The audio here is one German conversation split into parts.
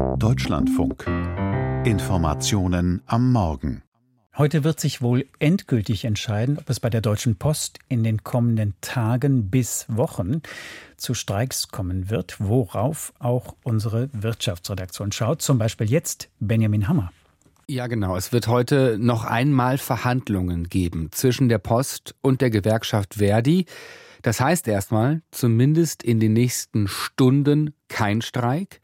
Deutschlandfunk. Informationen am Morgen. Heute wird sich wohl endgültig entscheiden, ob es bei der Deutschen Post in den kommenden Tagen bis Wochen zu Streiks kommen wird, worauf auch unsere Wirtschaftsredaktion schaut. Zum Beispiel jetzt Benjamin Hammer. Ja, genau. Es wird heute noch einmal Verhandlungen geben zwischen der Post und der Gewerkschaft Verdi. Das heißt erstmal, zumindest in den nächsten Stunden kein Streik.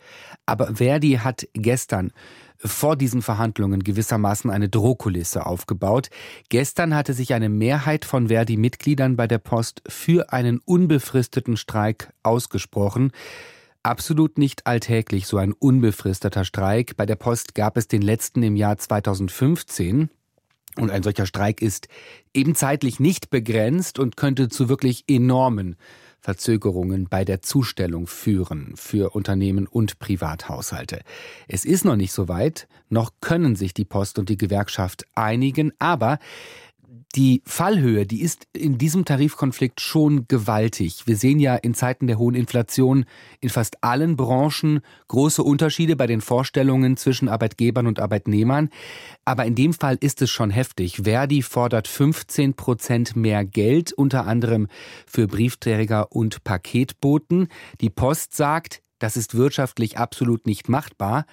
Aber Verdi hat gestern vor diesen Verhandlungen gewissermaßen eine Drohkulisse aufgebaut. Gestern hatte sich eine Mehrheit von Verdi-Mitgliedern bei der Post für einen unbefristeten Streik ausgesprochen. Absolut nicht alltäglich so ein unbefristeter Streik. Bei der Post gab es den letzten im Jahr 2015. Und ein solcher Streik ist eben zeitlich nicht begrenzt und könnte zu wirklich enormen Verzögerungen bei der Zustellung führen für Unternehmen und Privathaushalte. Es ist noch nicht so weit, noch können sich die Post und die Gewerkschaft einigen, aber die Fallhöhe, die ist in diesem Tarifkonflikt schon gewaltig. Wir sehen ja in Zeiten der hohen Inflation in fast allen Branchen große Unterschiede bei den Vorstellungen zwischen Arbeitgebern und Arbeitnehmern. Aber in dem Fall ist es schon heftig. Verdi fordert 15 Prozent mehr Geld, unter anderem für Briefträger und Paketboten. Die Post sagt, das ist wirtschaftlich absolut nicht machbar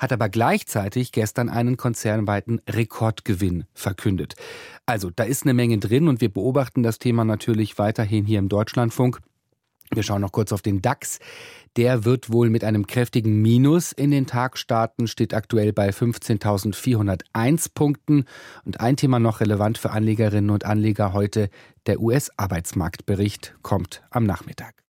hat aber gleichzeitig gestern einen konzernweiten Rekordgewinn verkündet. Also da ist eine Menge drin und wir beobachten das Thema natürlich weiterhin hier im Deutschlandfunk. Wir schauen noch kurz auf den DAX. Der wird wohl mit einem kräftigen Minus in den Tag starten, steht aktuell bei 15.401 Punkten. Und ein Thema noch relevant für Anlegerinnen und Anleger heute, der US-Arbeitsmarktbericht kommt am Nachmittag.